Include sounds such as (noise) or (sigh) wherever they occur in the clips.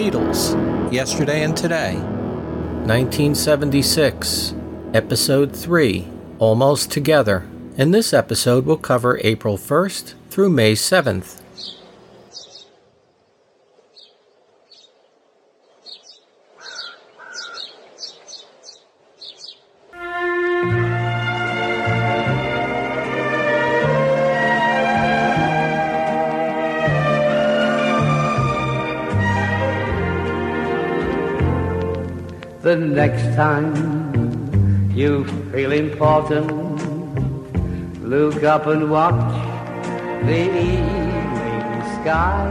Beatles, Yesterday and Today. 1976, Episode 3, Almost Together. In this episode we'll cover April 1st through May 7th. Next time you feel important, look up and watch the evening sky.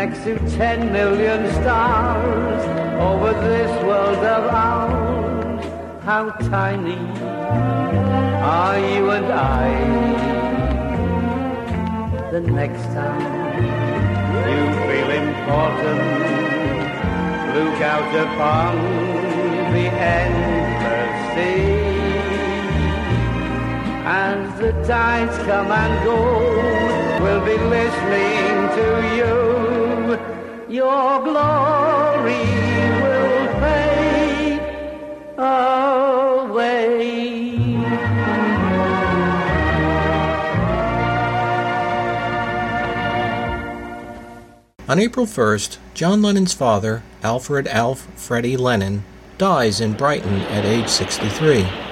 Next to ten million stars over this world of ours, how tiny are you and I? The next time you feel important, look out upon the endless sea. As the tides come and go, we'll be listening to you. Your glory will fade away. Oh. On April 1st, John Lennon's father, Alfred Alf Freddie Lennon, dies in Brighton at age 63.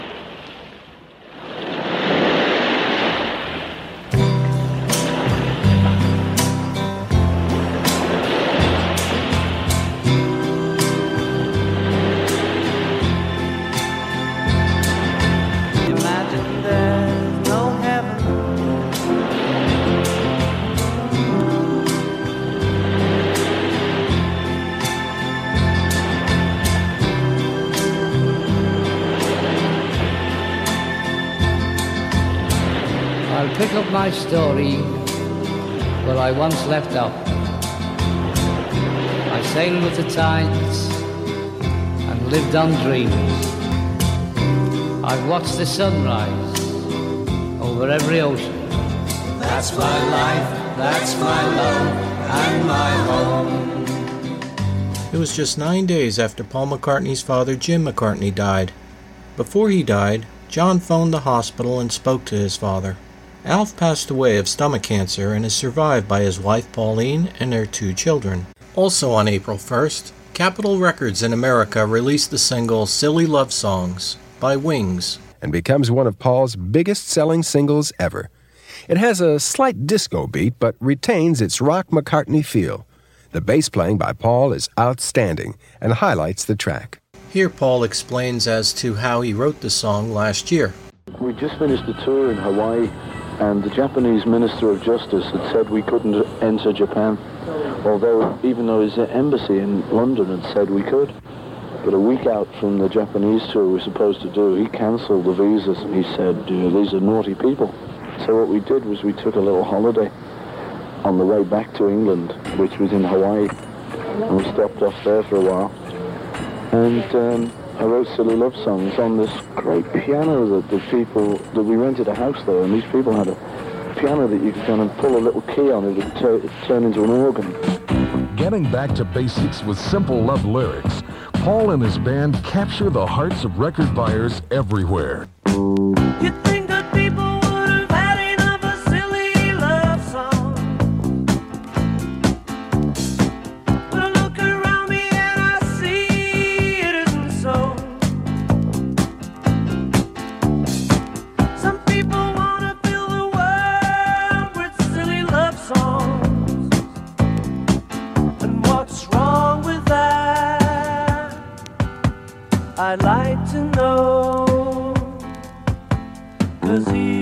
My story where I once left off. I sailed with the tides and lived on dreams. I've watched the sunrise over every ocean. That's my life, that's my love, and my home. It was just nine days after Paul McCartney's father, Jim McCartney, died. Before he died, John phoned the hospital and spoke to his father. Alf passed away of stomach cancer and is survived by his wife Pauline and their two children. Also on April 1st, Capitol Records in America released the single Silly Love Songs by Wings. and becomes one of Paul's biggest selling singles ever. It has a slight disco beat but retains its rock McCartney feel. The bass playing by Paul is outstanding and highlights the track. Here Paul explains as to how he wrote the song last year. We just finished a tour in Hawaii, and the Japanese Minister of Justice had said we couldn't enter Japan, although even though his embassy in London had said we could. But a week out from the Japanese tour we were supposed to do, he cancelled the visas and he said, "Uh, these are naughty people. So what we did was we took a little holiday on the way back to England, which was in Hawaii, and we stopped off there for a while. And um, I wrote silly love songs on this great piano that the people, that we rented a house there, and these people had a piano that you could kind of pull a little key on, it would tur- turn into an organ. Getting back to basics with simple love lyrics, Paul and his band capture the hearts of record buyers everywhere. I'd like to know. Cause he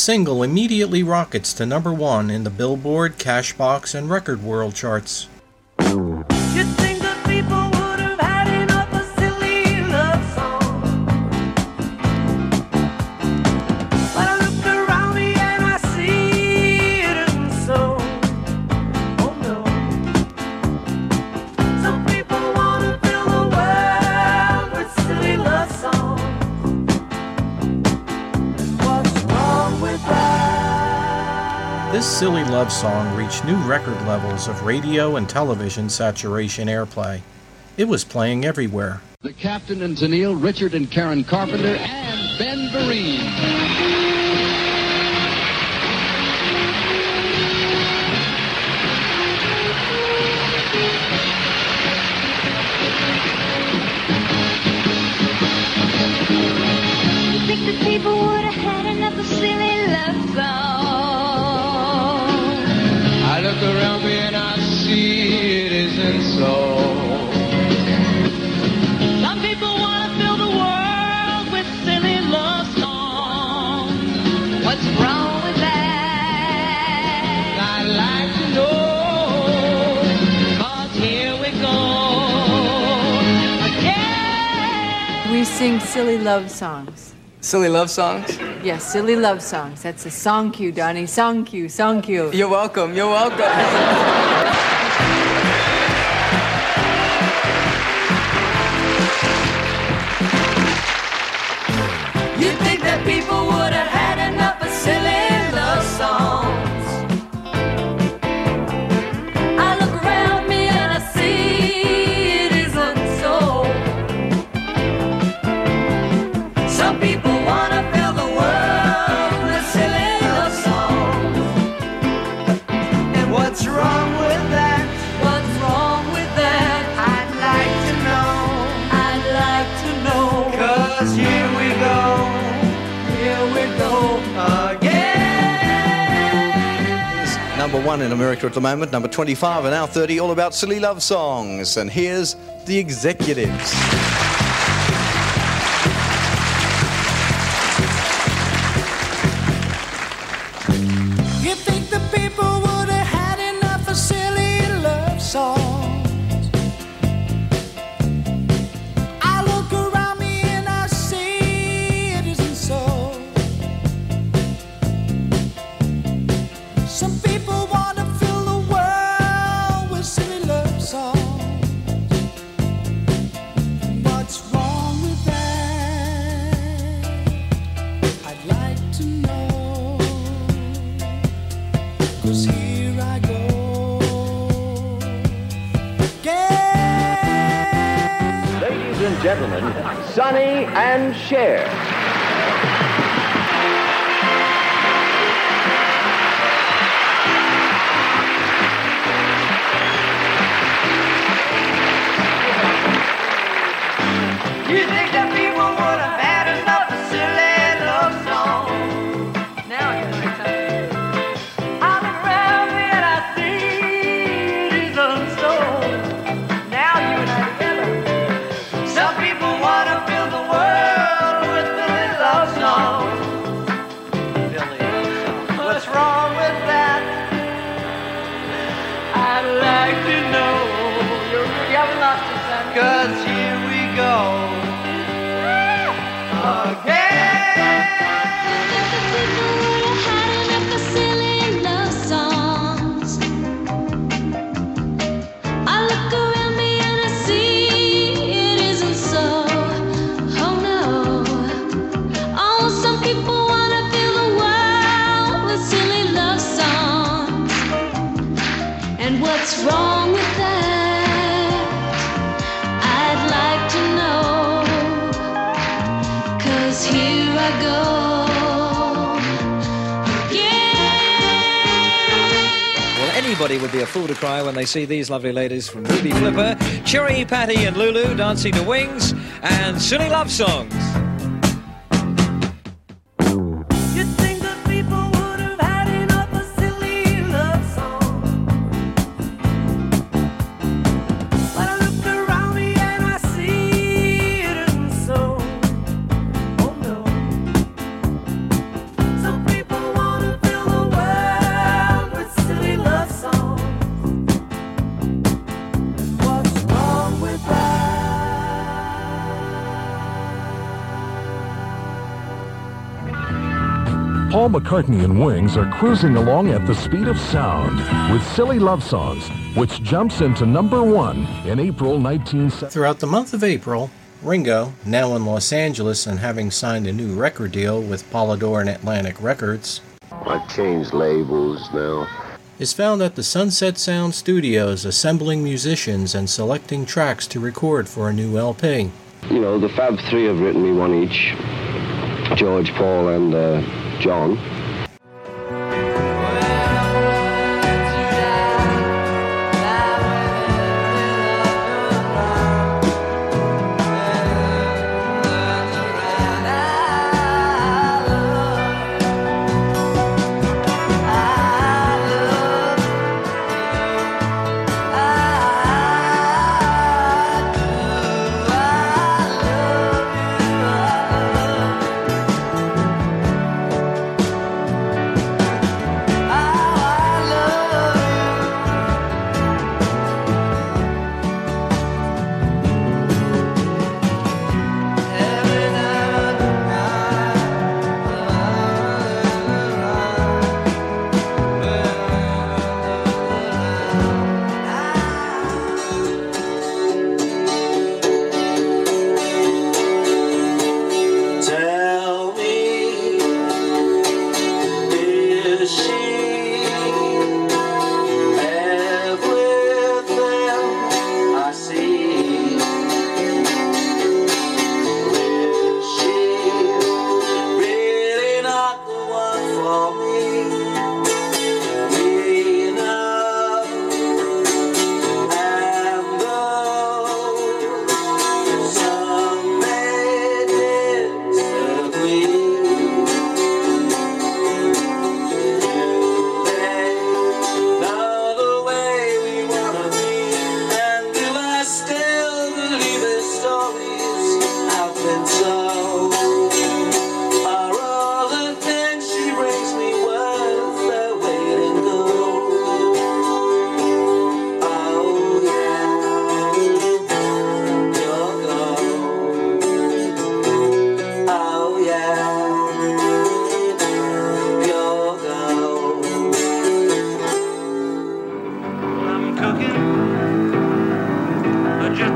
single immediately rockets to number one in the Billboard, Cashbox, and Record World charts. Love Song reached new record levels of radio and television saturation airplay. It was playing everywhere. The Captain and Tennille, Richard and Karen Carpenter, and Ben Vereen. think people would have had another silly love songs? sing silly love songs. Silly love songs? Yes, silly love songs. That's a song cue, Donnie. Song cue, song cue. You're welcome. You're welcome. (laughs) one in America at the moment, number 25 and our 30, all about silly love songs. And here's The Executives. And Cher. They see these lovely ladies from Ruby Flipper, Cherry, Patty, and Lulu dancing to Wings and Silly Love Songs. Paul McCartney and Wings are cruising along at the speed of sound with Silly Love Songs, which jumps into number one in April 1970. Throughout the month of April, Ringo, now in Los Angeles and having signed a new record deal with Polydor and Atlantic Records, I've changed labels now. is found at the Sunset Sound Studios assembling musicians and selecting tracks to record for a new LP. You know, the Fab Three have written me one each George, Paul, and uh, John.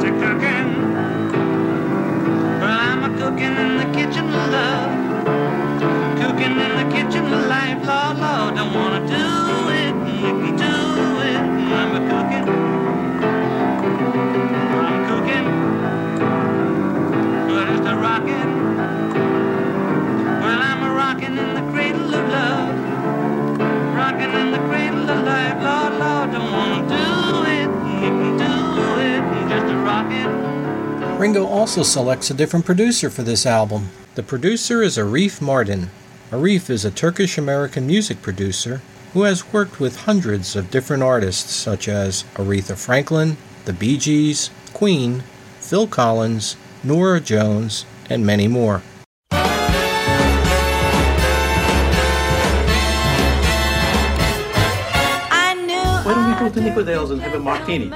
Cooking. Well, I'm a cooking Ringo also selects a different producer for this album. The producer is Arif Mardin. Arif is a Turkish American music producer who has worked with hundreds of different artists such as Aretha Franklin, the Bee Gees, Queen, Phil Collins, Norah Jones, and many more. I knew Why don't we go to Nicodale's and have a martini?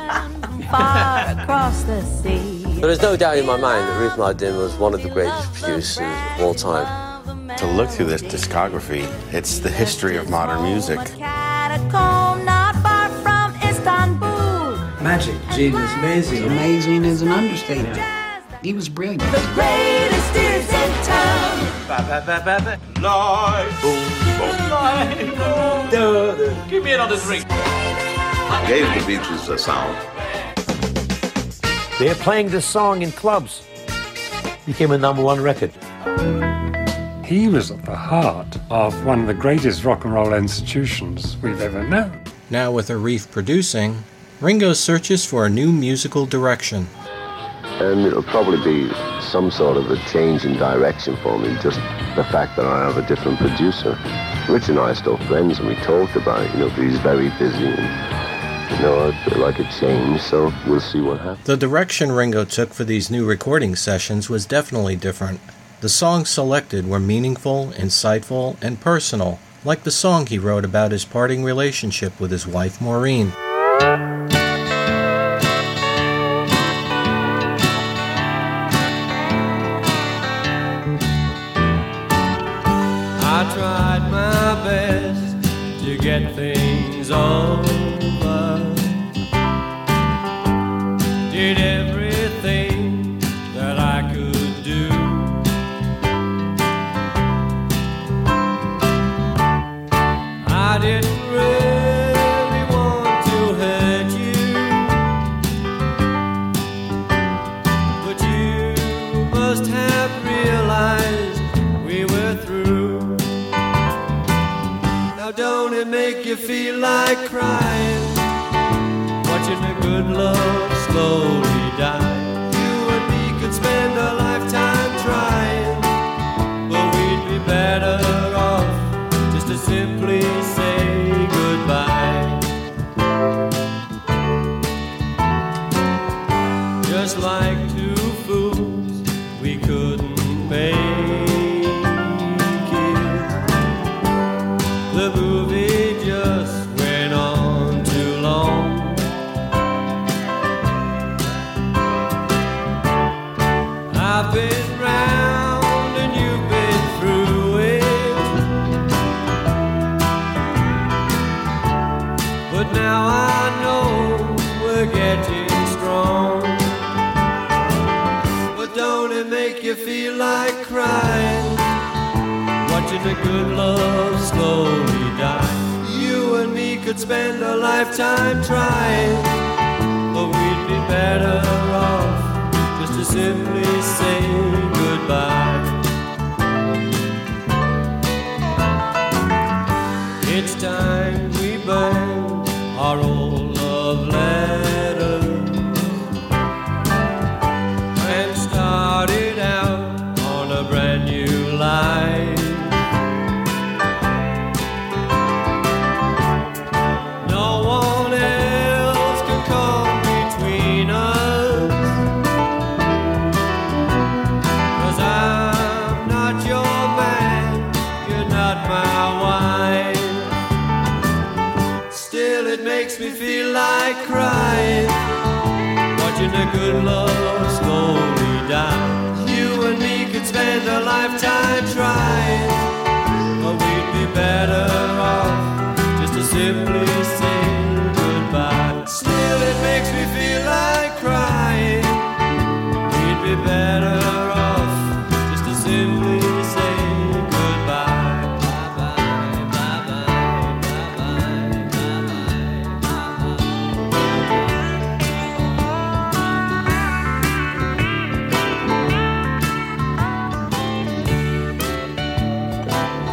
far (laughs) across the sea. There is no doubt in my mind that Arif Mardin was one of the greatest producers of all time. To look through this discography, it's the history of modern music. Catacomb not far. Magic, genius, amazing. Amazing is an understatement. He was brilliant. The greatest is in town. Ba, ba, ba, ba, ba. Live, boom, boom. Live, boom. Duh, duh. Give me another drink. Gave the Beatles a sound. They're playing this song in clubs. Became a number one record. He was at the heart of one of the greatest rock and roll institutions we've ever known. Now, with Arif producing, Ringo searches for a new musical direction. And it'll probably be some sort of a change in direction for me, just the fact that I have a different producer. Rich and I are still friends, and we talked about it, you know, but he's very busy, and, you know, I feel like a change, so we'll see what happens. The direction Ringo took for these new recording sessions was definitely different. The songs selected were meaningful, insightful, and personal, like the song he wrote about his parting relationship with his wife Maureen.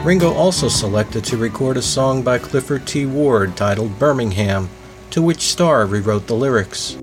Ringo also selected to record a song by Clifford T. Ward titled Birmingham, to which Starr rewrote the lyrics.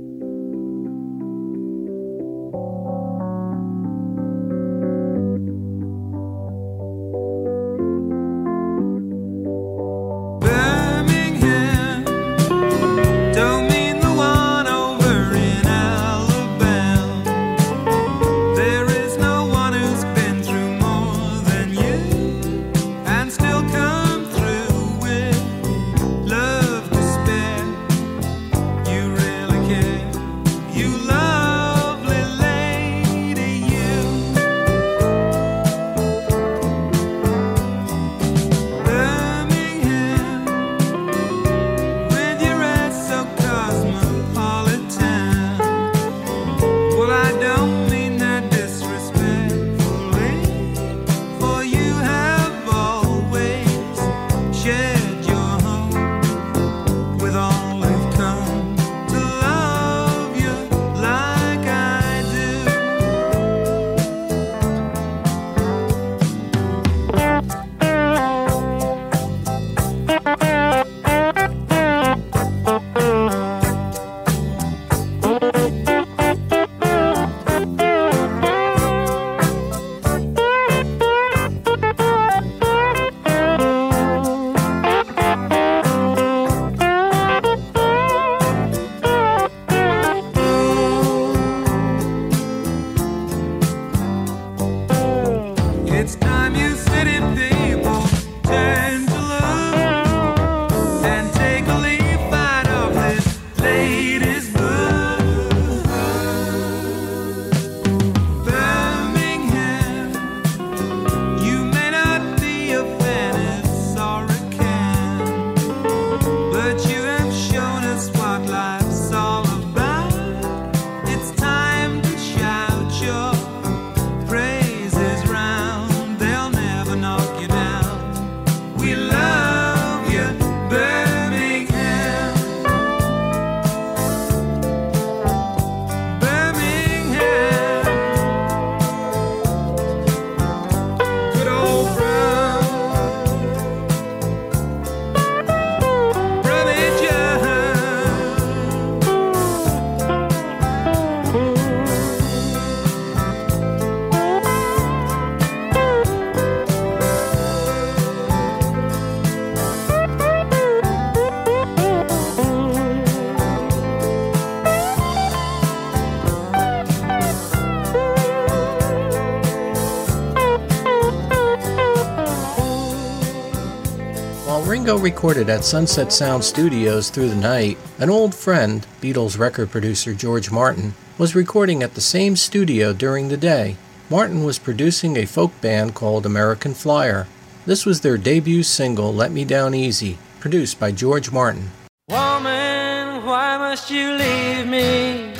Recorded at Sunset Sound Studios through the night, an old friend, Beatles record producer George Martin, was recording at the same studio during the day. Martin was producing a folk band called American Flyer. This was their debut single, Let Me Down Easy, produced by George Martin. Woman, why must you leave me?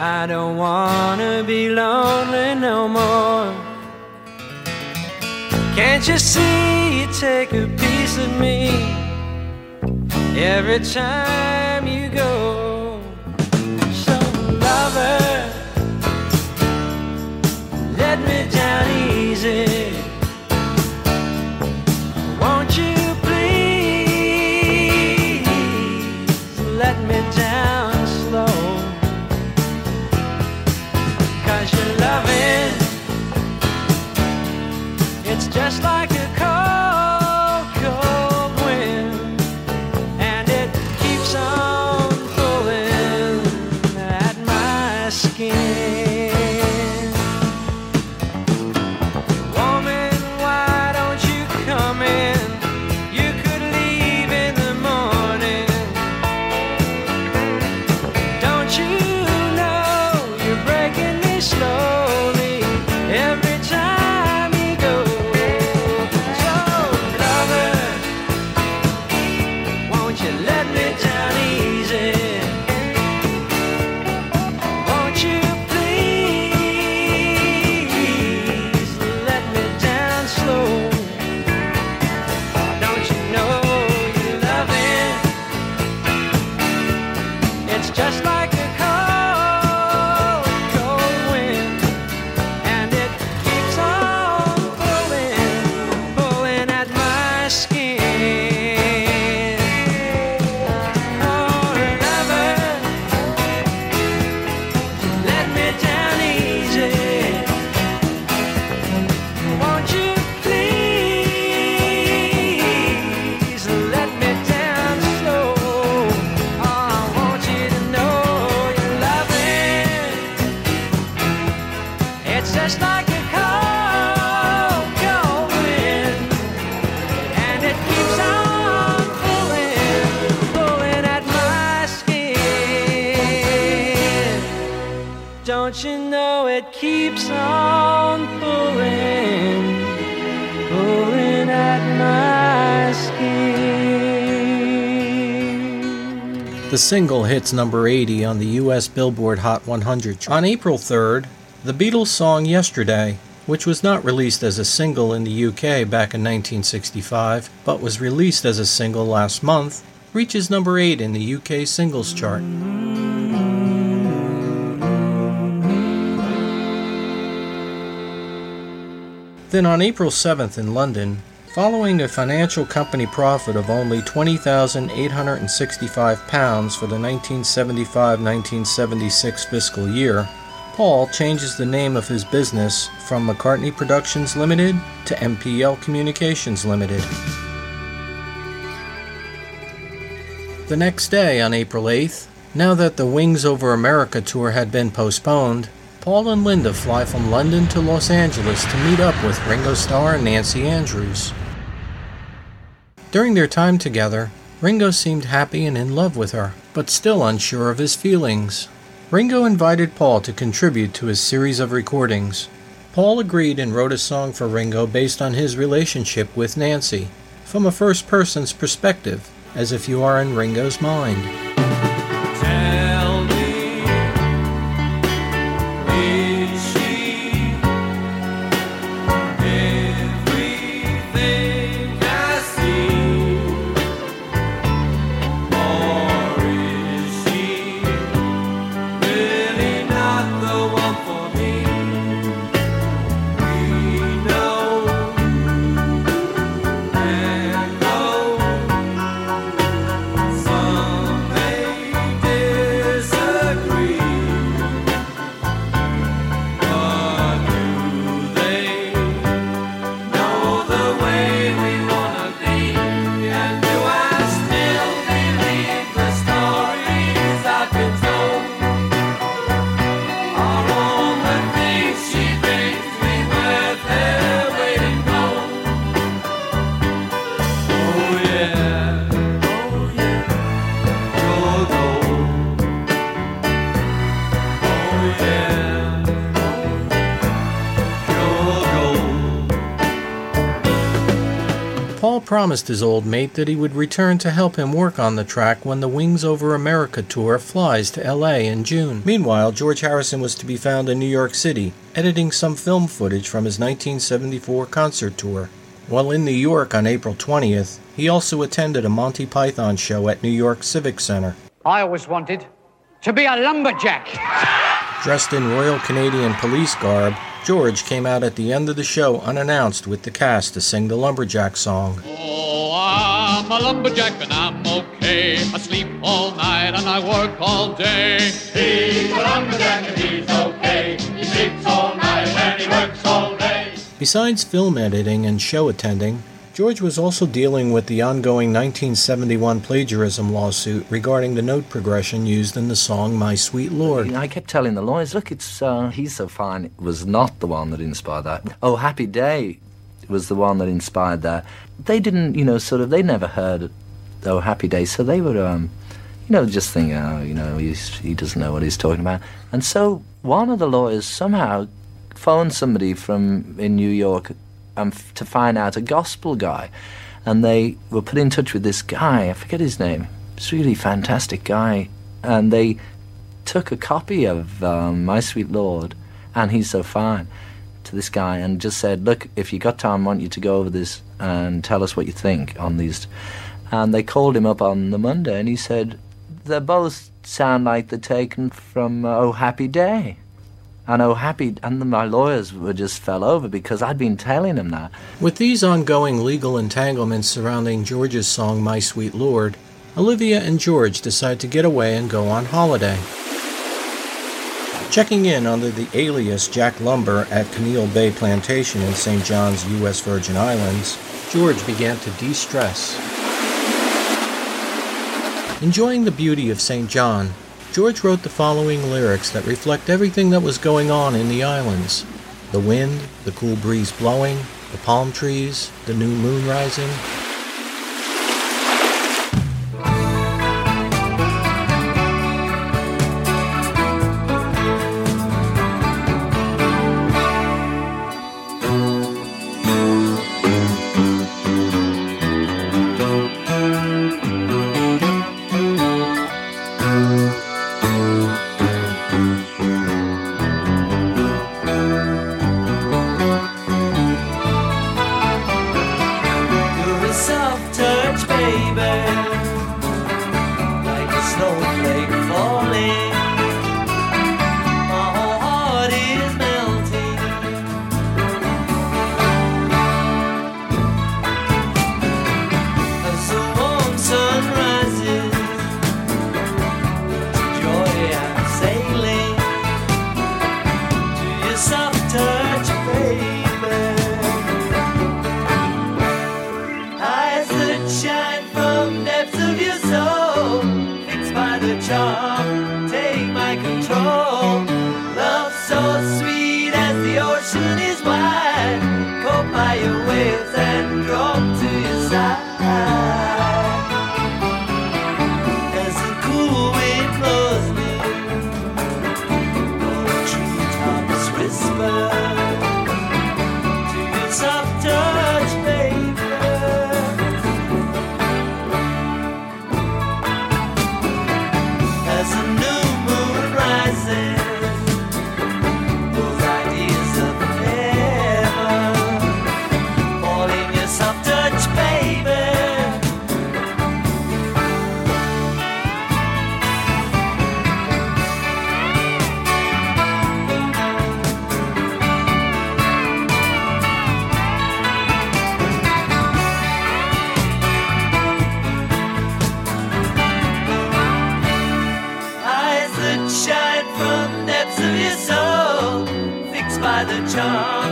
I don't wanna be lonely no more. Can't you see you take a piece of me every time you go? So, lover, let me down easy. Won't you please let me down slow? Cause your loving, it's just like just like The single hits number 80 on the US Billboard Hot 100. chart. On April 3rd, the Beatles' song Yesterday, which was not released as a single in the UK back in 1965, but was released as a single last month, reaches number 8 in the UK singles chart. Then on April 7th in London, following a financial company profit of only £20,865 for the 1975-1976 fiscal year, Paul changes the name of his business from McCartney Productions Limited to MPL Communications Limited. The next day, on April 8th, now that the Wings Over America tour had been postponed, Paul and Linda fly from London to Los Angeles to meet up with Ringo Starr and Nancy Andrews. During their time together, Ringo seemed happy and in love with her, but still unsure of his feelings. Ringo invited Paul to contribute to his series of recordings. Paul agreed and wrote a song for Ringo based on his relationship with Nancy, from a first person's perspective, as if you are in Ringo's mind. Promised his old mate that he would return to help him work on the track when the Wings Over America tour flies to LA in June. Meanwhile, George Harrison was to be found in New York City, editing some film footage from his 1974 concert tour. While in New York on April 20th, he also attended a Monty Python show at New York Civic Center. I always wanted to be a lumberjack. Dressed in Royal Canadian Police garb, George came out at the end of the show unannounced with the cast to sing the Lumberjack song. I'm a lumberjack and I'm okay. I sleep all night and I work all day. He's a lumberjack and he's okay. He sleeps all night and he works all day. Besides film editing and show attending, George was also dealing with the ongoing 1971 plagiarism lawsuit regarding the note progression used in the song My Sweet Lord. I kept telling the lawyers, look, it's uh, He's So Fine it was not the one that inspired that. Oh, Happy Day was the one that inspired that. They didn't, you know, sort of, they never heard Oh Happy Day, so they would, um, you know, just think, oh, you know, he doesn't know what he's talking about. And so one of the lawyers somehow phoned somebody from in New York um, to find out a gospel guy, and they were put in touch with this guy. I forget his name. It's really fantastic guy, and they took a copy of um, My Sweet Lord and He's So Fine to this guy and just said, "Look, if you got time, I want you to go over this and tell us what you think on these." And they called him up on the Monday, and he said, "They both sound like they're taken from uh, Oh Happy Day." And oh happy, and my lawyers were just fell over because I'd been telling them that. With these ongoing legal entanglements surrounding George's song My Sweet Lord, Olivia and George decide to get away and go on holiday. Checking in under the alias Jack Lumber at Caneel Bay Plantation in St. John's, U.S. Virgin Islands, George began to de stress. Enjoying the beauty of St. John, George wrote the following lyrics that reflect everything that was going on in the islands. The wind, the cool breeze blowing, the palm trees, the new moon rising. By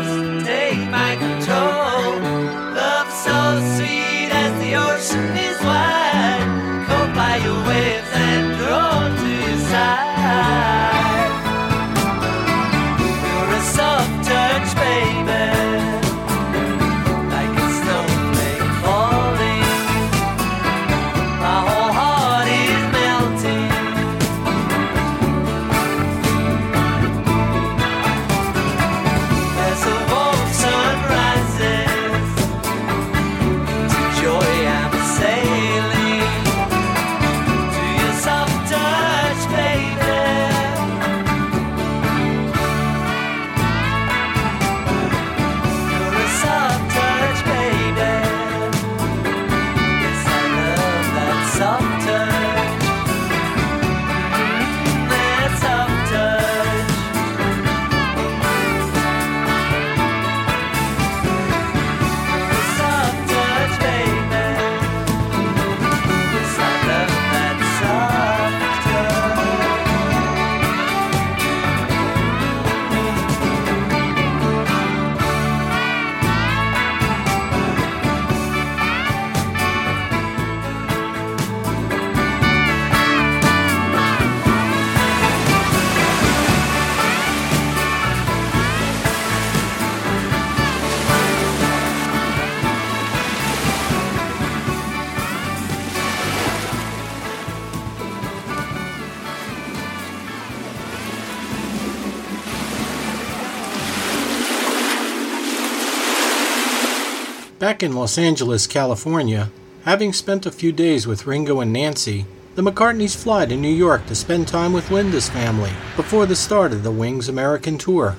Back in Los Angeles, California, having spent a few days with Ringo and Nancy, the McCartneys fly to New York to spend time with Linda's family before the start of the Wings American tour.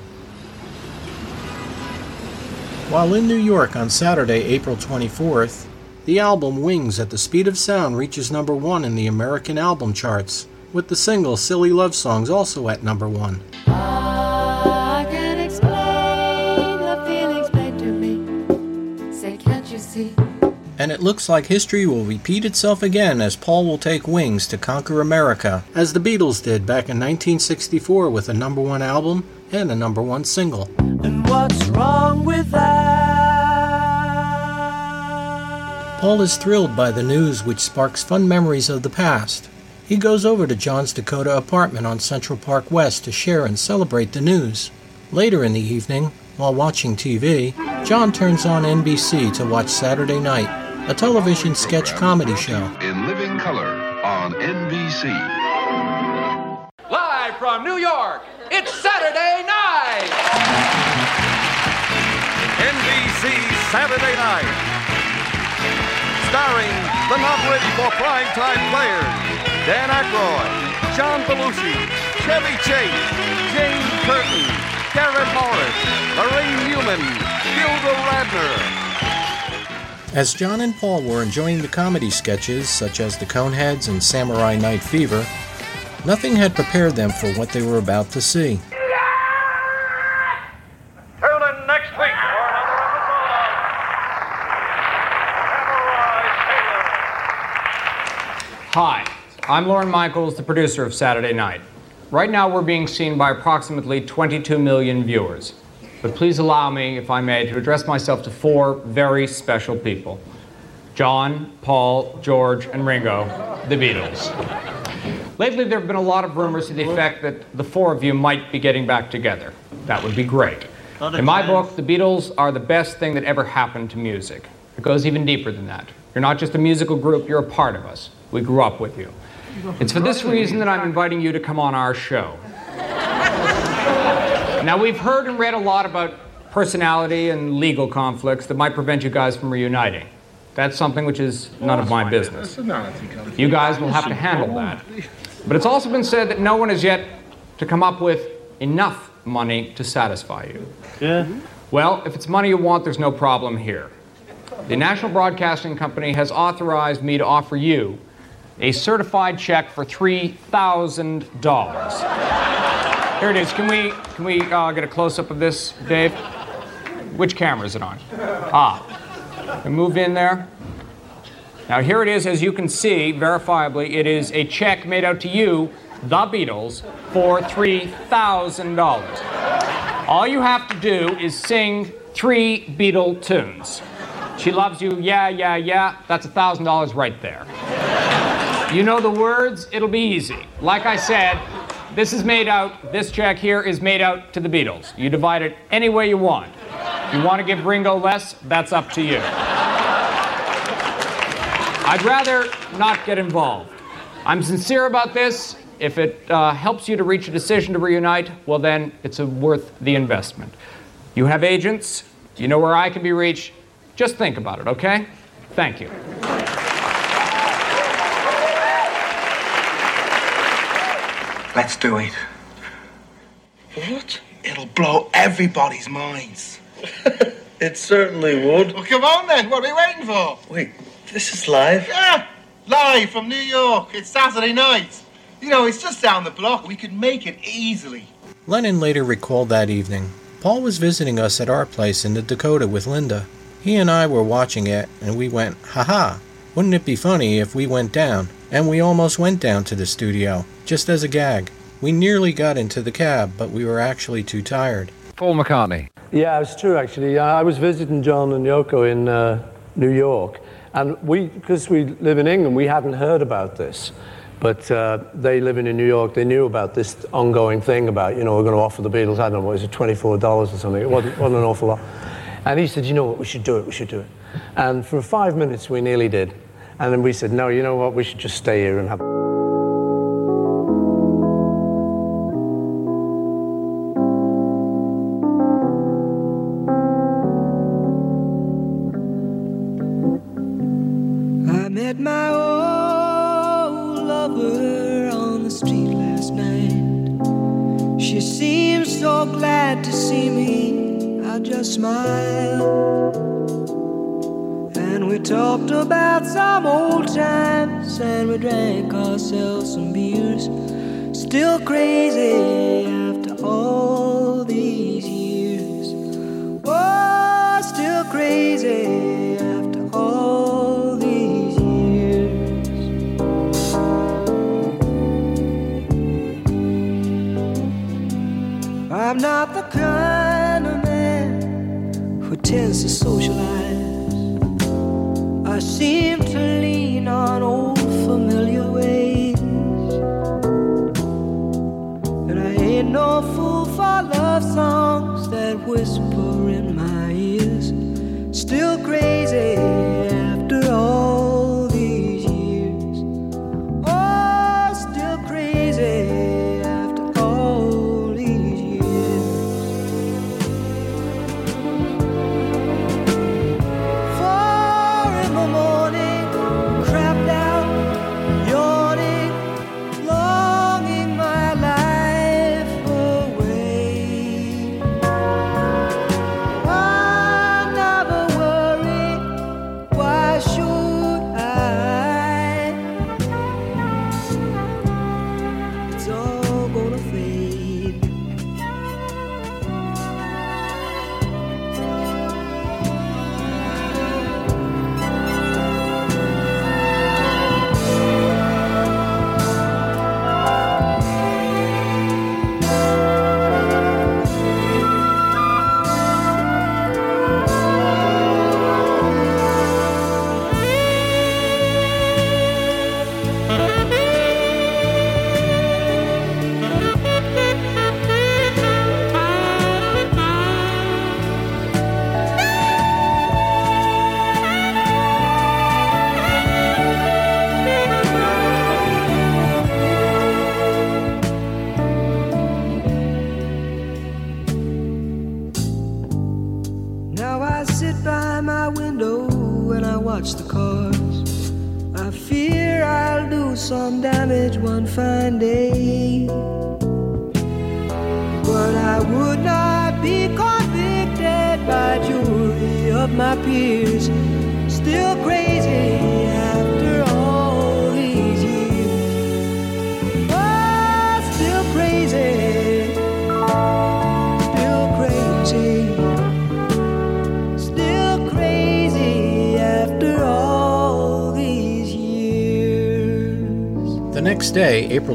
While in New York on Saturday, April 24th, the album Wings at the Speed of Sound reaches number one in the American album charts, with the single Silly Love Songs also at number one. And it looks like history will repeat itself again as Paul will take wings to conquer America, as the Beatles did back in 1964 with a number one album and a number one single. And what's wrong with that? Paul is thrilled by the news which sparks fun memories of the past. He goes over to John's Dakota apartment on Central Park West to share and celebrate the news. Later in the evening, while watching TV, John turns on NBC to watch Saturday Night, a television sketch comedy show. In living color on NBC. Live from New York, it's Saturday night! NBC Saturday Night. Starring the not ready for prime time players Dan Aykroyd, John Belushi, Chevy Chase, Jane Curtin, Garrett Morris, Laraine Newman, Gilda Radner. As John and Paul were enjoying the comedy sketches, such as The Coneheads and Samurai Night Fever, nothing had prepared them for what they were about to see. Hi, I'm Lorne Michaels, the producer of Saturday Night. Right now, we're being seen by approximately 22 million viewers. But please allow me, if I may, to address myself to four very special people John, Paul, George, and Ringo, the Beatles. Lately, there have been a lot of rumors to the effect that the four of you might be getting back together. That would be great. In my book, the Beatles are the best thing that ever happened to music. It goes even deeper than that. You're not just a musical group, you're a part of us. We grew up with you. It's for this reason that I'm inviting you to come on our show. Now, we've heard and read a lot about personality and legal conflicts that might prevent you guys from reuniting. That's something which is none of my business. You guys will have to handle that. But it's also been said that no one has yet to come up with enough money to satisfy you. Yeah. Well, if it's money you want, there's no problem here. The National Broadcasting Company has authorized me to offer you a certified check for $3,000. Here it is. Can we, can we uh, get a close up of this, Dave? Which camera is it on? Ah. We move in there. Now, here it is, as you can see, verifiably, it is a check made out to you, the Beatles, for $3,000. All you have to do is sing three Beatle tunes. She loves you, yeah, yeah, yeah. That's a $1,000 right there. You know the words, it'll be easy. Like I said, this is made out, this check here is made out to the Beatles. You divide it any way you want. If you want to give Ringo less, that's up to you. I'd rather not get involved. I'm sincere about this. If it uh, helps you to reach a decision to reunite, well, then it's worth the investment. You have agents, you know where I can be reached. Just think about it, okay? Thank you. Let's do it. What? It'll blow everybody's minds. (laughs) It certainly would. Well, come on then. What are we waiting for? Wait, this is live? Yeah, live from New York. It's Saturday night. You know, it's just down the block. We could make it easily. Lennon later recalled that evening. Paul was visiting us at our place in the Dakota with Linda. He and I were watching it, and we went, haha, wouldn't it be funny if we went down? And we almost went down to the studio, just as a gag. We nearly got into the cab, but we were actually too tired. Paul McCartney. Yeah, it's true actually. I was visiting John and Yoko in uh, New York, and we, because we live in England, we hadn't heard about this. But uh, they living in New York, they knew about this ongoing thing about, you know, we're going to offer the Beatles, I don't know, what was it, $24 or something. It wasn't, wasn't an awful lot. And he said, you know what, we should do it, we should do it. And for five minutes, we nearly did. And then we said, no, you know what, we should just stay here and have. Some beers.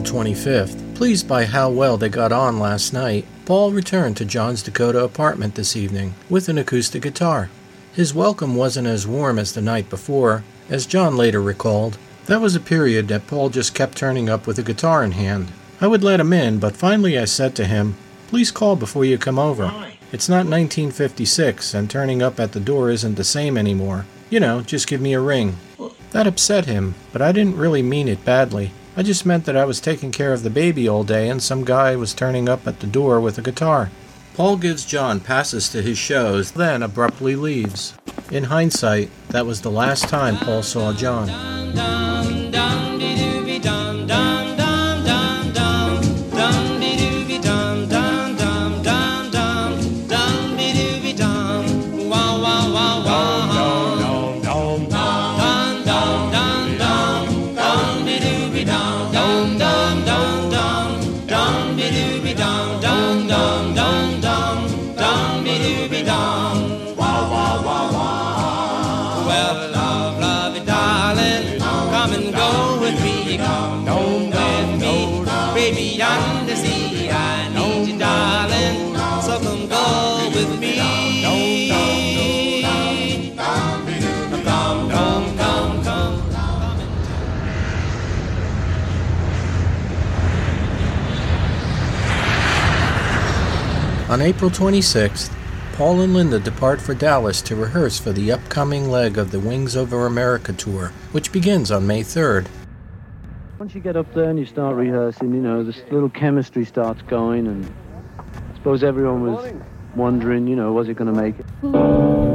25th, pleased by how well they got on last night, Paul returned to John's Dakota apartment this evening with an acoustic guitar. His welcome wasn't as warm as the night before, as John later recalled. That was a period that Paul just kept turning up with a guitar in hand. I would let him in, but finally I said to him, Please call before you come over. It's not 1956, and turning up at the door isn't the same anymore. You know, just give me a ring. That upset him, but I didn't really mean it badly. I just meant that I was taking care of the baby all day and some guy was turning up at the door with a guitar. Paul gives John passes to his shows, then abruptly leaves. In hindsight, that was the last time Paul saw John. On April 26th, Paul and Linda depart for Dallas to rehearse for the upcoming leg of the Wings Over America tour, which begins on May 3rd. Once you get up there and you start rehearsing, you know, this little chemistry starts going, and I suppose everyone was wondering, you know, was it going to make it?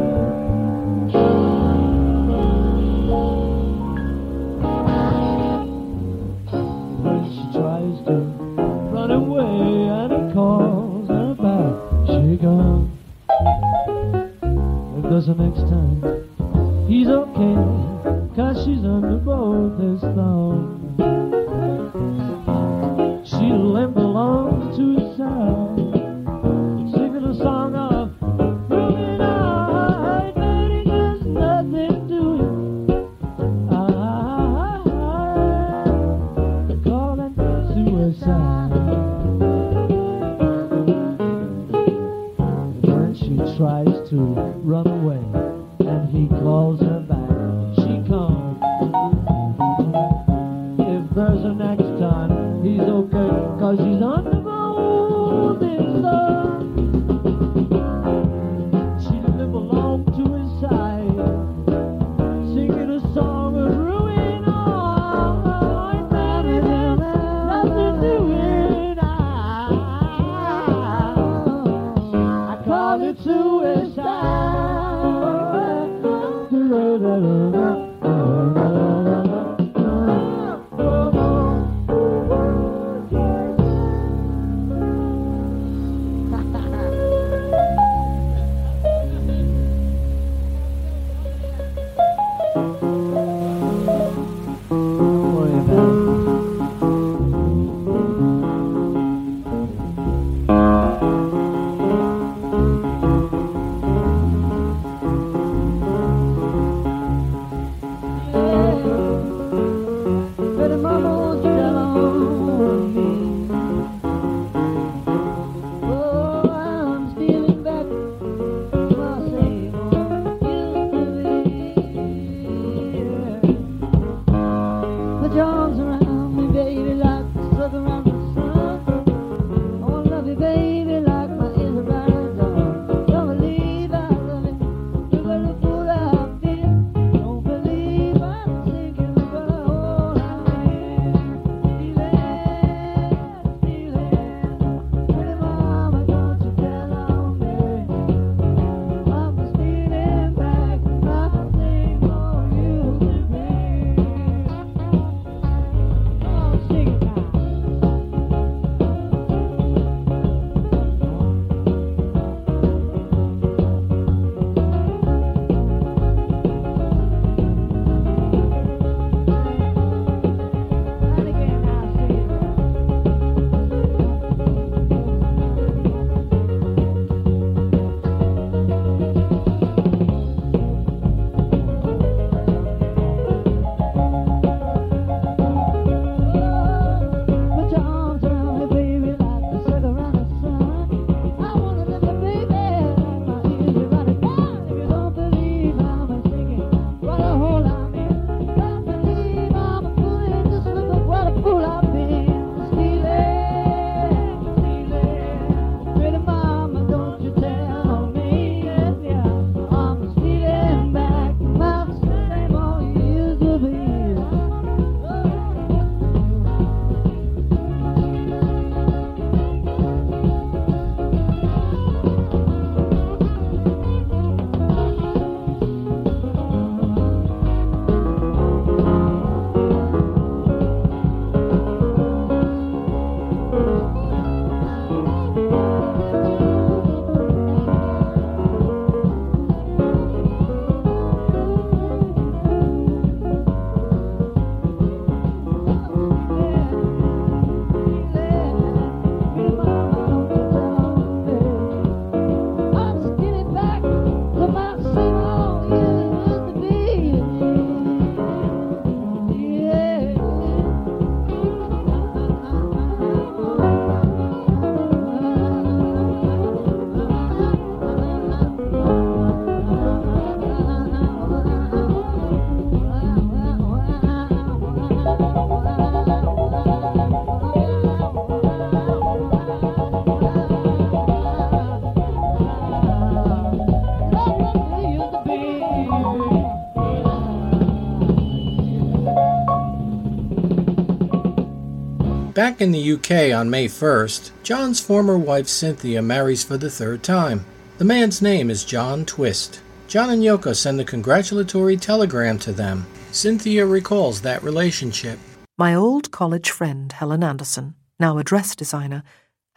Back in the UK on May 1st, John's former wife Cynthia marries for the third time. The man's name is John Twist. John and Yoko send a congratulatory telegram to them. Cynthia recalls that relationship. My old college friend, Helen Anderson, now a dress designer,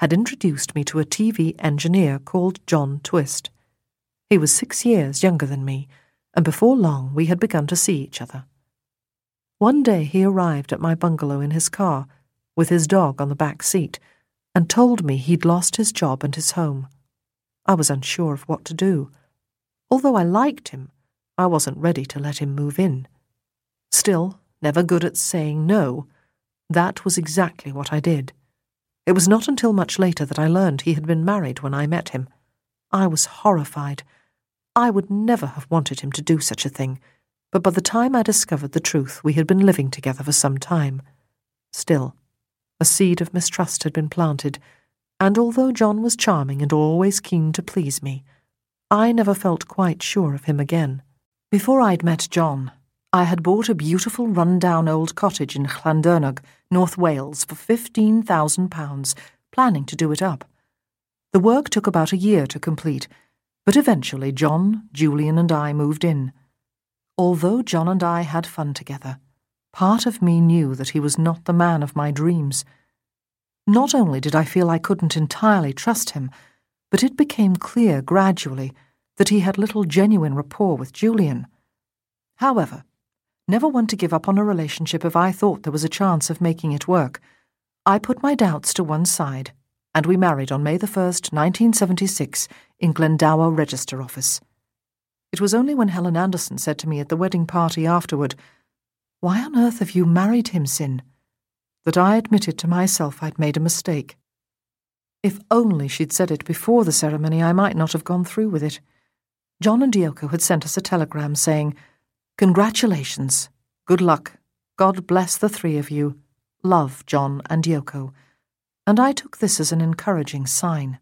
had introduced me to a TV engineer called John Twist. He was six years younger than me, and before long we had begun to see each other. One day he arrived at my bungalow in his car, with his dog on the back seat, and told me he'd lost his job and his home. I was unsure of what to do. Although I liked him, I wasn't ready to let him move in. Still, never good at saying no, that was exactly what I did. It was not until much later that I learned he had been married when I met him. I was horrified. I would never have wanted him to do such a thing, but by the time I discovered the truth, we had been living together for some time. Still, a seed of mistrust had been planted, and although John was charming and always keen to please me, I never felt quite sure of him again. Before I'd met John, I had bought a beautiful run-down old cottage in Llandyrnog, North Wales, for £15,000, planning to do it up. The work took about a year to complete, But eventually, John, Julian, and I moved in. Although John and I had fun together, part of me knew that he was not the man of my dreams. Not only did I feel I couldn't entirely trust him, but it became clear gradually that he had little genuine rapport with Julian. However, never one to give up on a relationship if I thought there was a chance of making it work, I put my doubts to one side, and we married on May the 1st, 1976, in Glendower Register Office. It was only when Helen Anderson said to me at the wedding party afterward, Why on earth have you married him, Sin? that I admitted to myself I'd made a mistake. If only she'd said it before the ceremony, I might not have gone through with it. John and Yoko had sent us a telegram saying, Congratulations, good luck, God bless the three of you, love John and Yoko. And I took this as an encouraging sign.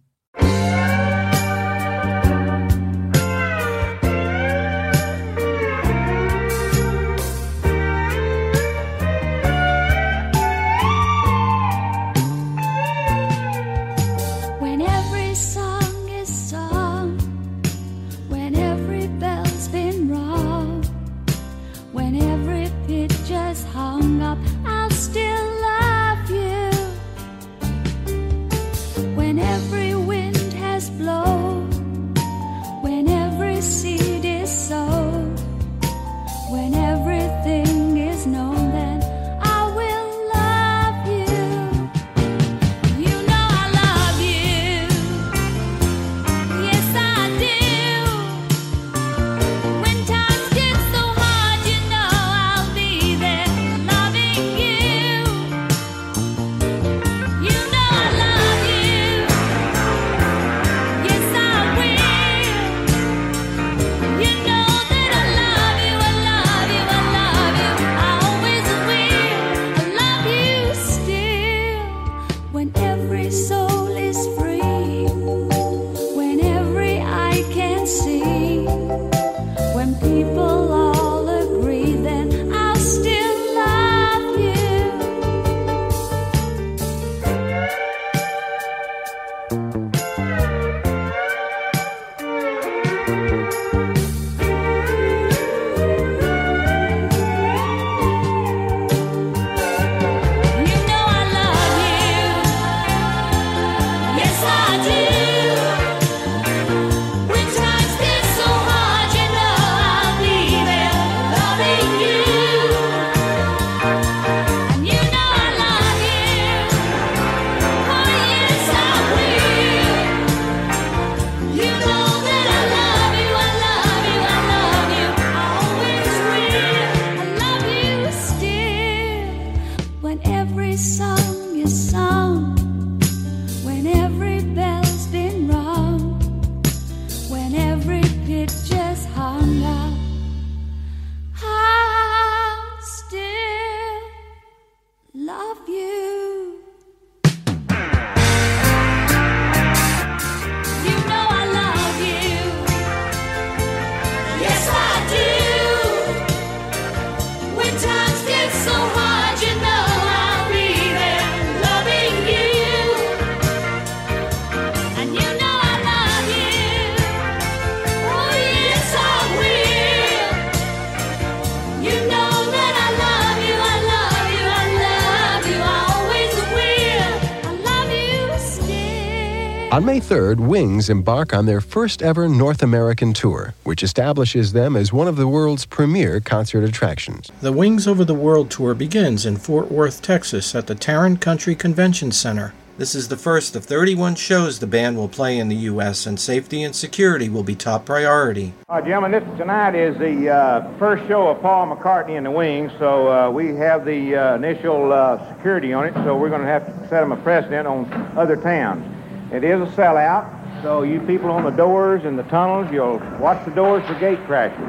On May 3rd, Wings embark on their first ever North American tour, which establishes them as one of the world's premier concert attractions. The Wings Over the World tour begins in Fort Worth, Texas at the Tarrant County Convention Center. This is the first of 31 shows the band will play in the U.S., and safety and security will be top priority. Uh, gentlemen, this tonight is the uh, first show of Paul McCartney and the Wings, so uh, we have the uh, initial uh, security on it, so we're going to have to set them a precedent on other towns. It is a sellout, so you people on the doors and the tunnels, you'll watch the doors for gate crashes.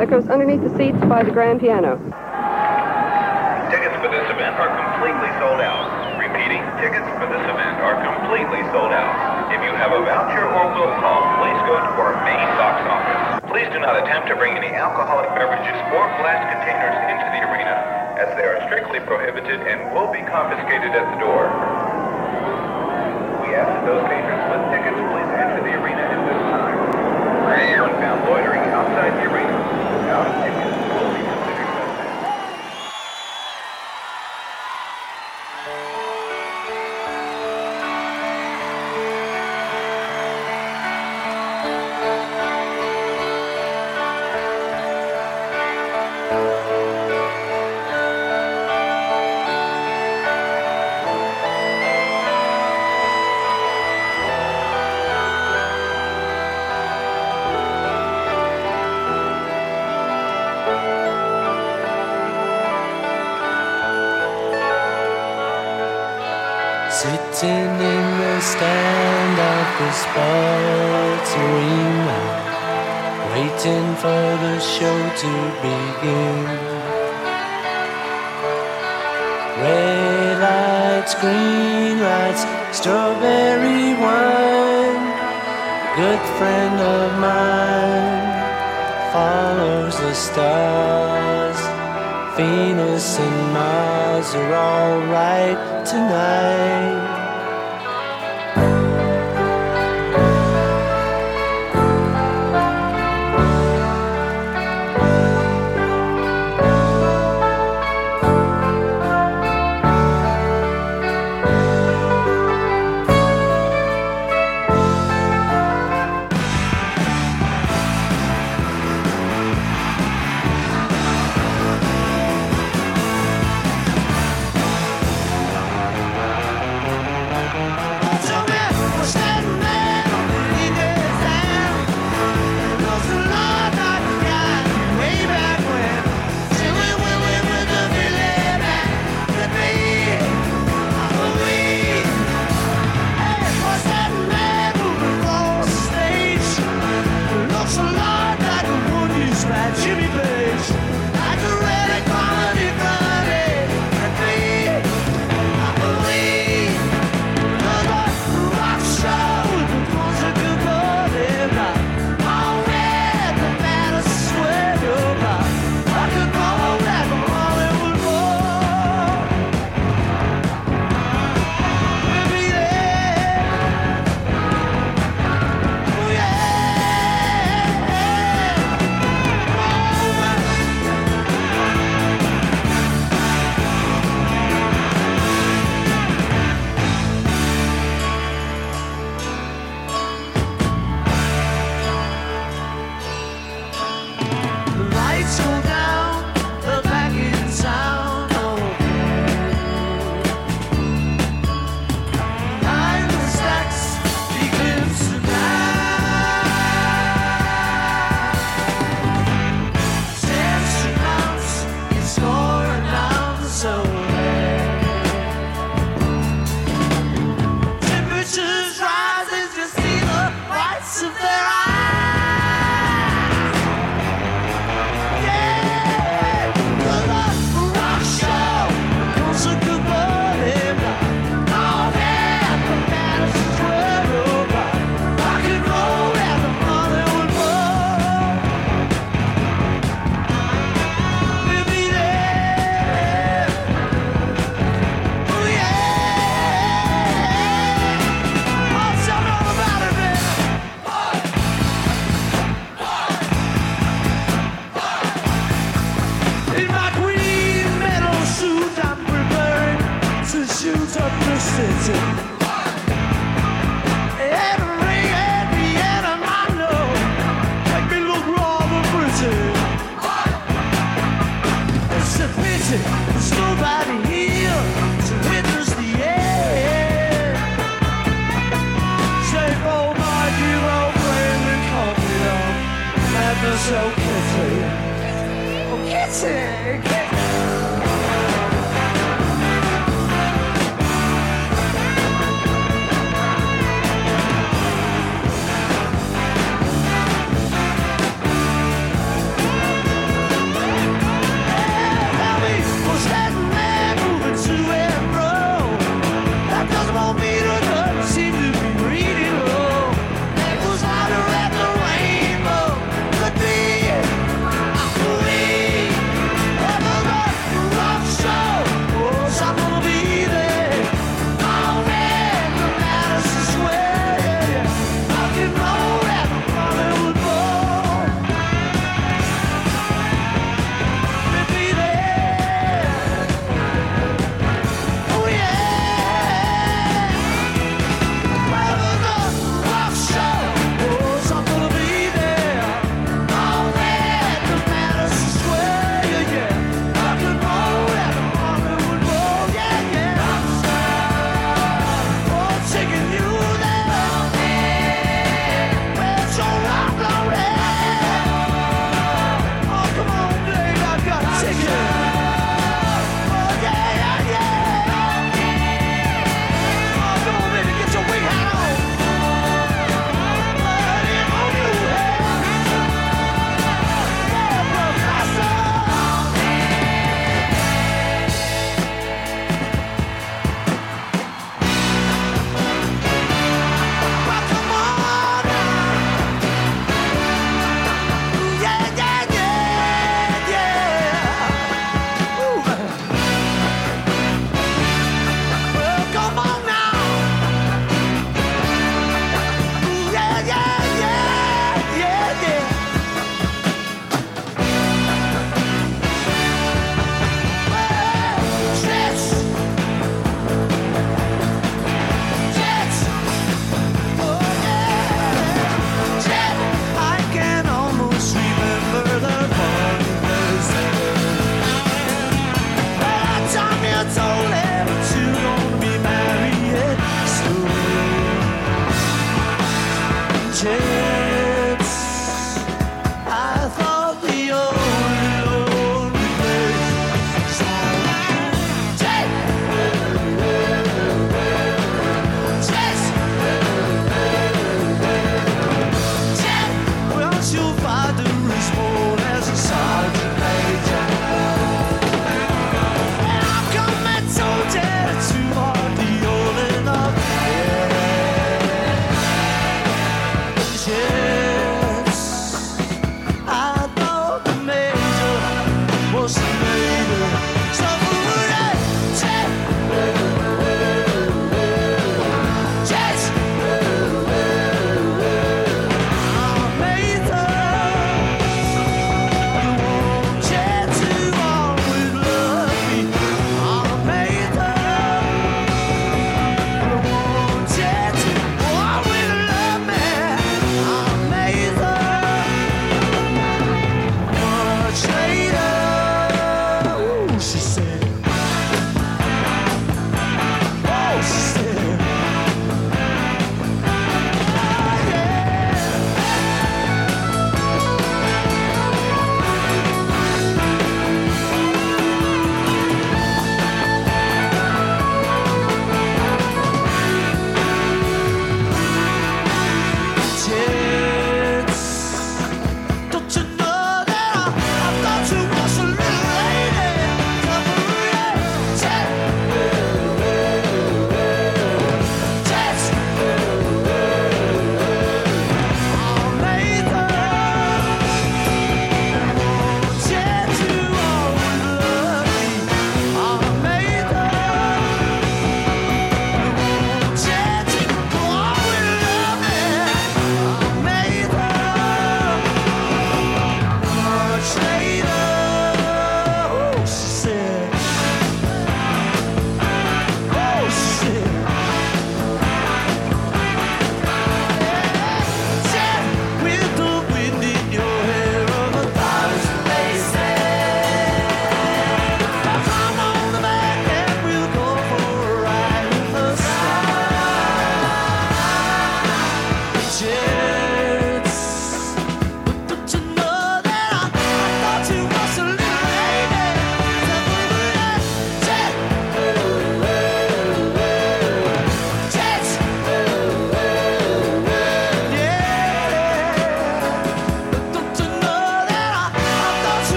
That goes underneath the seats by the grand piano. Tickets for this event are completely sold out. Repeating, tickets for this event are completely sold out. If you have a voucher or will call, please go to our main box office. Please do not attempt to bring any alcoholic beverages or glass containers into the arena, as they are strictly prohibited and will be confiscated at the door.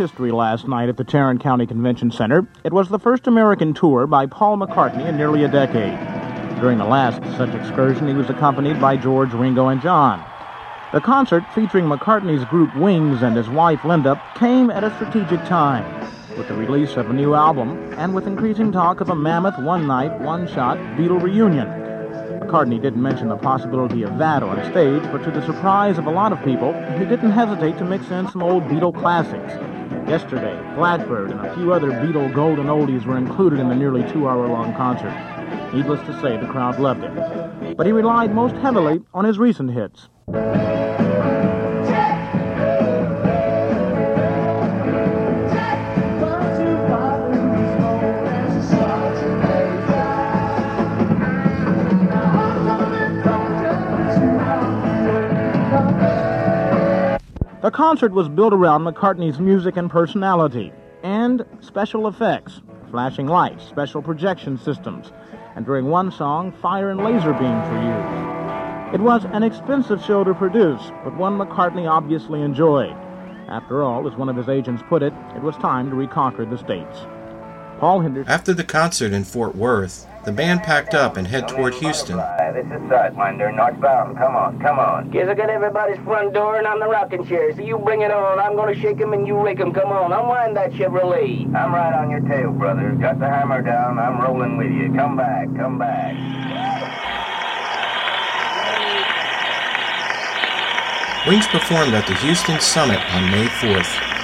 History last night at the Tarrant County Convention Center. It was the first American tour by Paul McCartney in nearly a decade. During the last such excursion, he was accompanied by George, Ringo, and John. The concert, featuring McCartney's group Wings and his wife Linda, came at a strategic time. With the release of a new album, and with increasing talk of a mammoth one night, one shot Beatle reunion. McCartney didn't mention the possibility of that on stage, but to the surprise of a lot of people, he didn't hesitate to mix in some old Beatle classics. Yesterday, Blackbird and a few other Beatle golden oldies were included in the nearly two hour long concert. Needless to say, the crowd loved it. But he relied most heavily on his recent hits. The concert was built around McCartney's music and personality, and special effects, flashing lights, special projection systems, and during one song, fire and laser beams were used. It was an expensive show to produce, but one McCartney obviously enjoyed. After all, as one of his agents put it, it was time to reconquer the States. Paul Henderson. After the concert in Fort Worth, the band packed up and head toward Houston. This is Sidewinder, northbound. Come on, come on. Guess I got everybody's front door and I'm the rocking chair, so you bring it on. I'm gonna shake 'em and you rake 'em. Come on, unwind that Chevrolet. I'm right on your tail, brother. Got the hammer down. I'm rolling with you. Come back, come back. Wings performed at the Houston Summit on May 4th.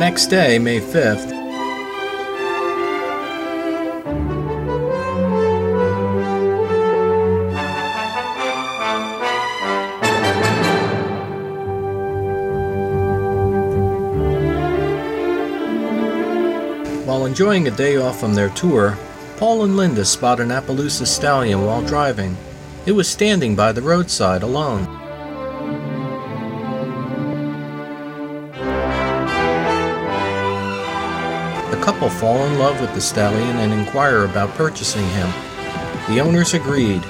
Next day, May 5th, while enjoying a day off from their tour, Paul and Linda spot an Appaloosa stallion while driving. It was standing by the roadside alone. Fall in love with the stallion and inquire about purchasing him. The owners agreed,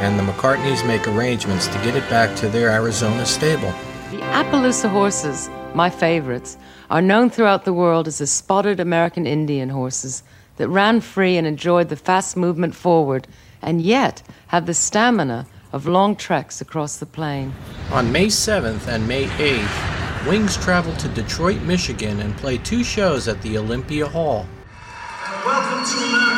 and the McCartneys make arrangements to get it back to their Arizona stable. The Appaloosa horses, my favorites, are known throughout the world as the spotted American Indian horses that ran free and enjoyed the fast movement forward, and yet have the stamina of long treks across the plain. On May 7th and May 8th, Wings traveled to Detroit, Michigan and played two shows at the Olympia Hall. Welcome to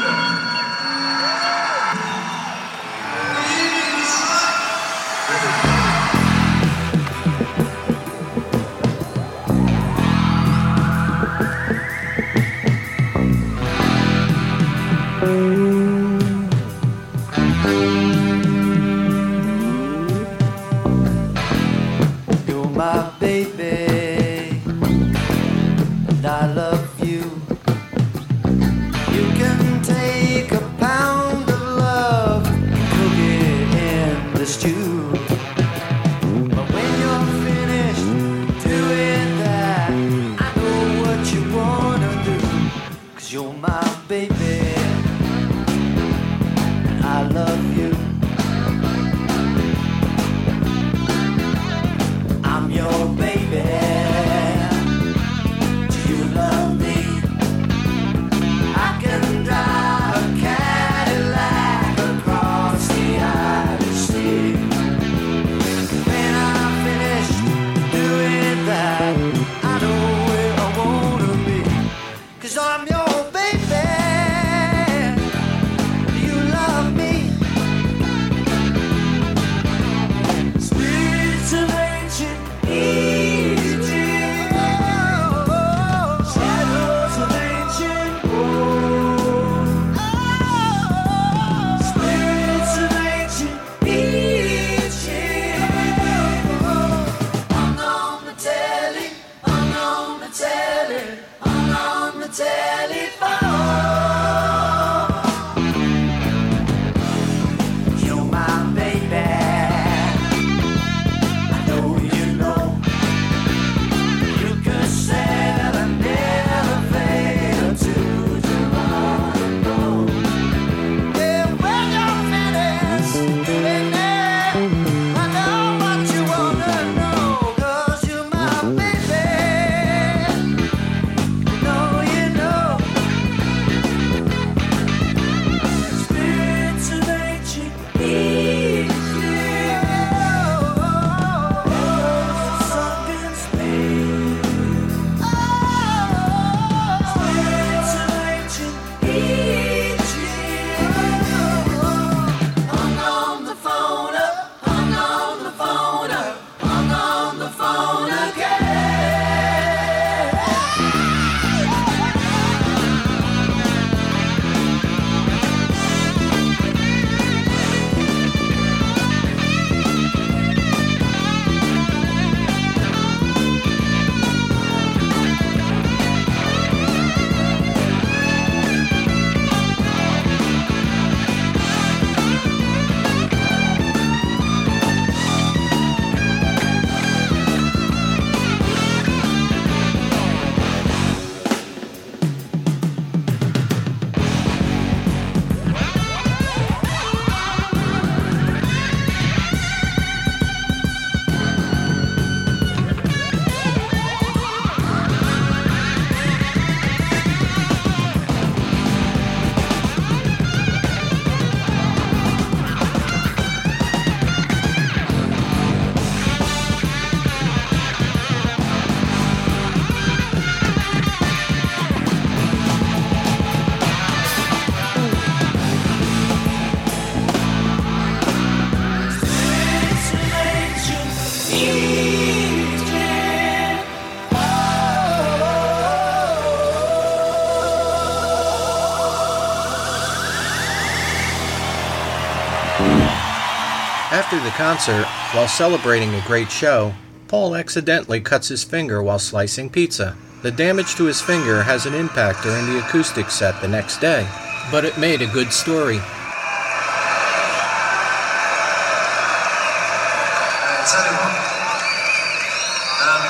concert, while celebrating a great show, Paul accidentally cuts his finger while slicing pizza. The damage to his finger has an impact during the acoustic set the next day, but it made a good story. I tell you what, um,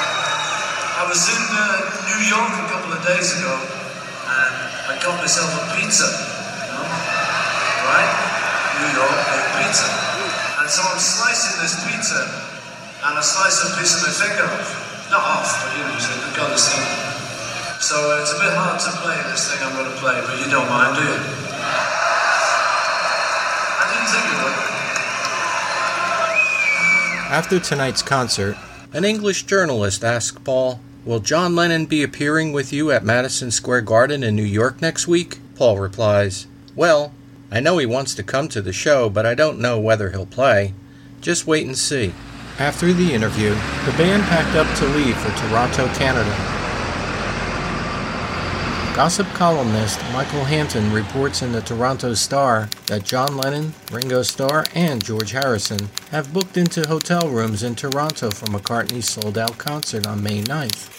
I was in uh, New York a couple of days ago and I got myself a pizza, you know, right? pizza. And so I'm slicing this pizza, and I slice a piece of my finger off. Not off, but you know, so you've got this thing. So uh, it's a bit hard to play this thing I'm going to play, but you don't mind, do you? I didn't think you would. After tonight's concert, an English journalist asked Paul, Will John Lennon be appearing with you at Madison Square Garden in New York next week? Paul replies, Well, I know he wants to come to the show, but I don't know whether he'll play. Just wait and see. After the interview, the band packed up to leave for Toronto, Canada. Gossip columnist Michael Hampton reports in the Toronto Star that John Lennon, Ringo Starr, and George Harrison have booked into hotel rooms in Toronto for McCartney's sold out concert on May 9th.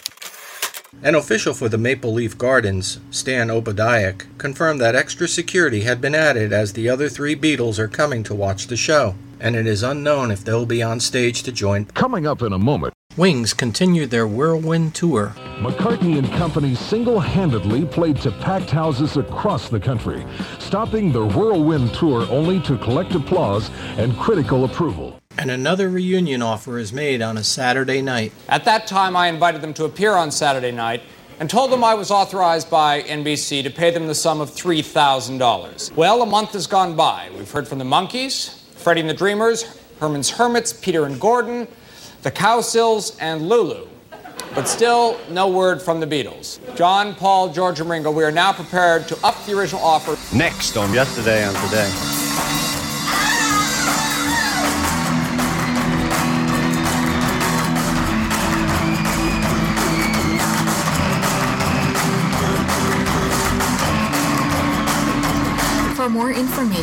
An official for the Maple Leaf Gardens, Stan Obodiac, confirmed that extra security had been added as the other three Beatles are coming to watch the show, and it is unknown if they'll be on stage to join. Coming up in a moment. Wings continued their whirlwind tour. McCartney and Company single-handedly played to packed houses across the country, stopping the whirlwind tour only to collect applause and critical approval. And another reunion offer is made on a Saturday night. At that time, I invited them to appear on Saturday night and told them I was authorized by NBC to pay them the sum of $3,000. Well, a month has gone by. We've heard from the Monkees, Freddie and the Dreamers, Herman's Hermits, Peter and Gordon, the Cowsills, and Lulu. But still, no word from the Beatles. John, Paul, George, and Ringo, we are now prepared to up the original offer. Next on Yesterday and Today.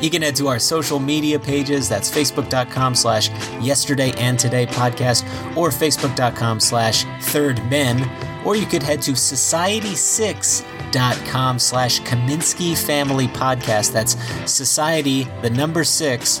You can head to our social media pages. That's facebook.com slash yesterday and today podcast or facebook.com slash third men. Or you could head to society6.com slash Kaminski Family Podcast. That's society, the number six,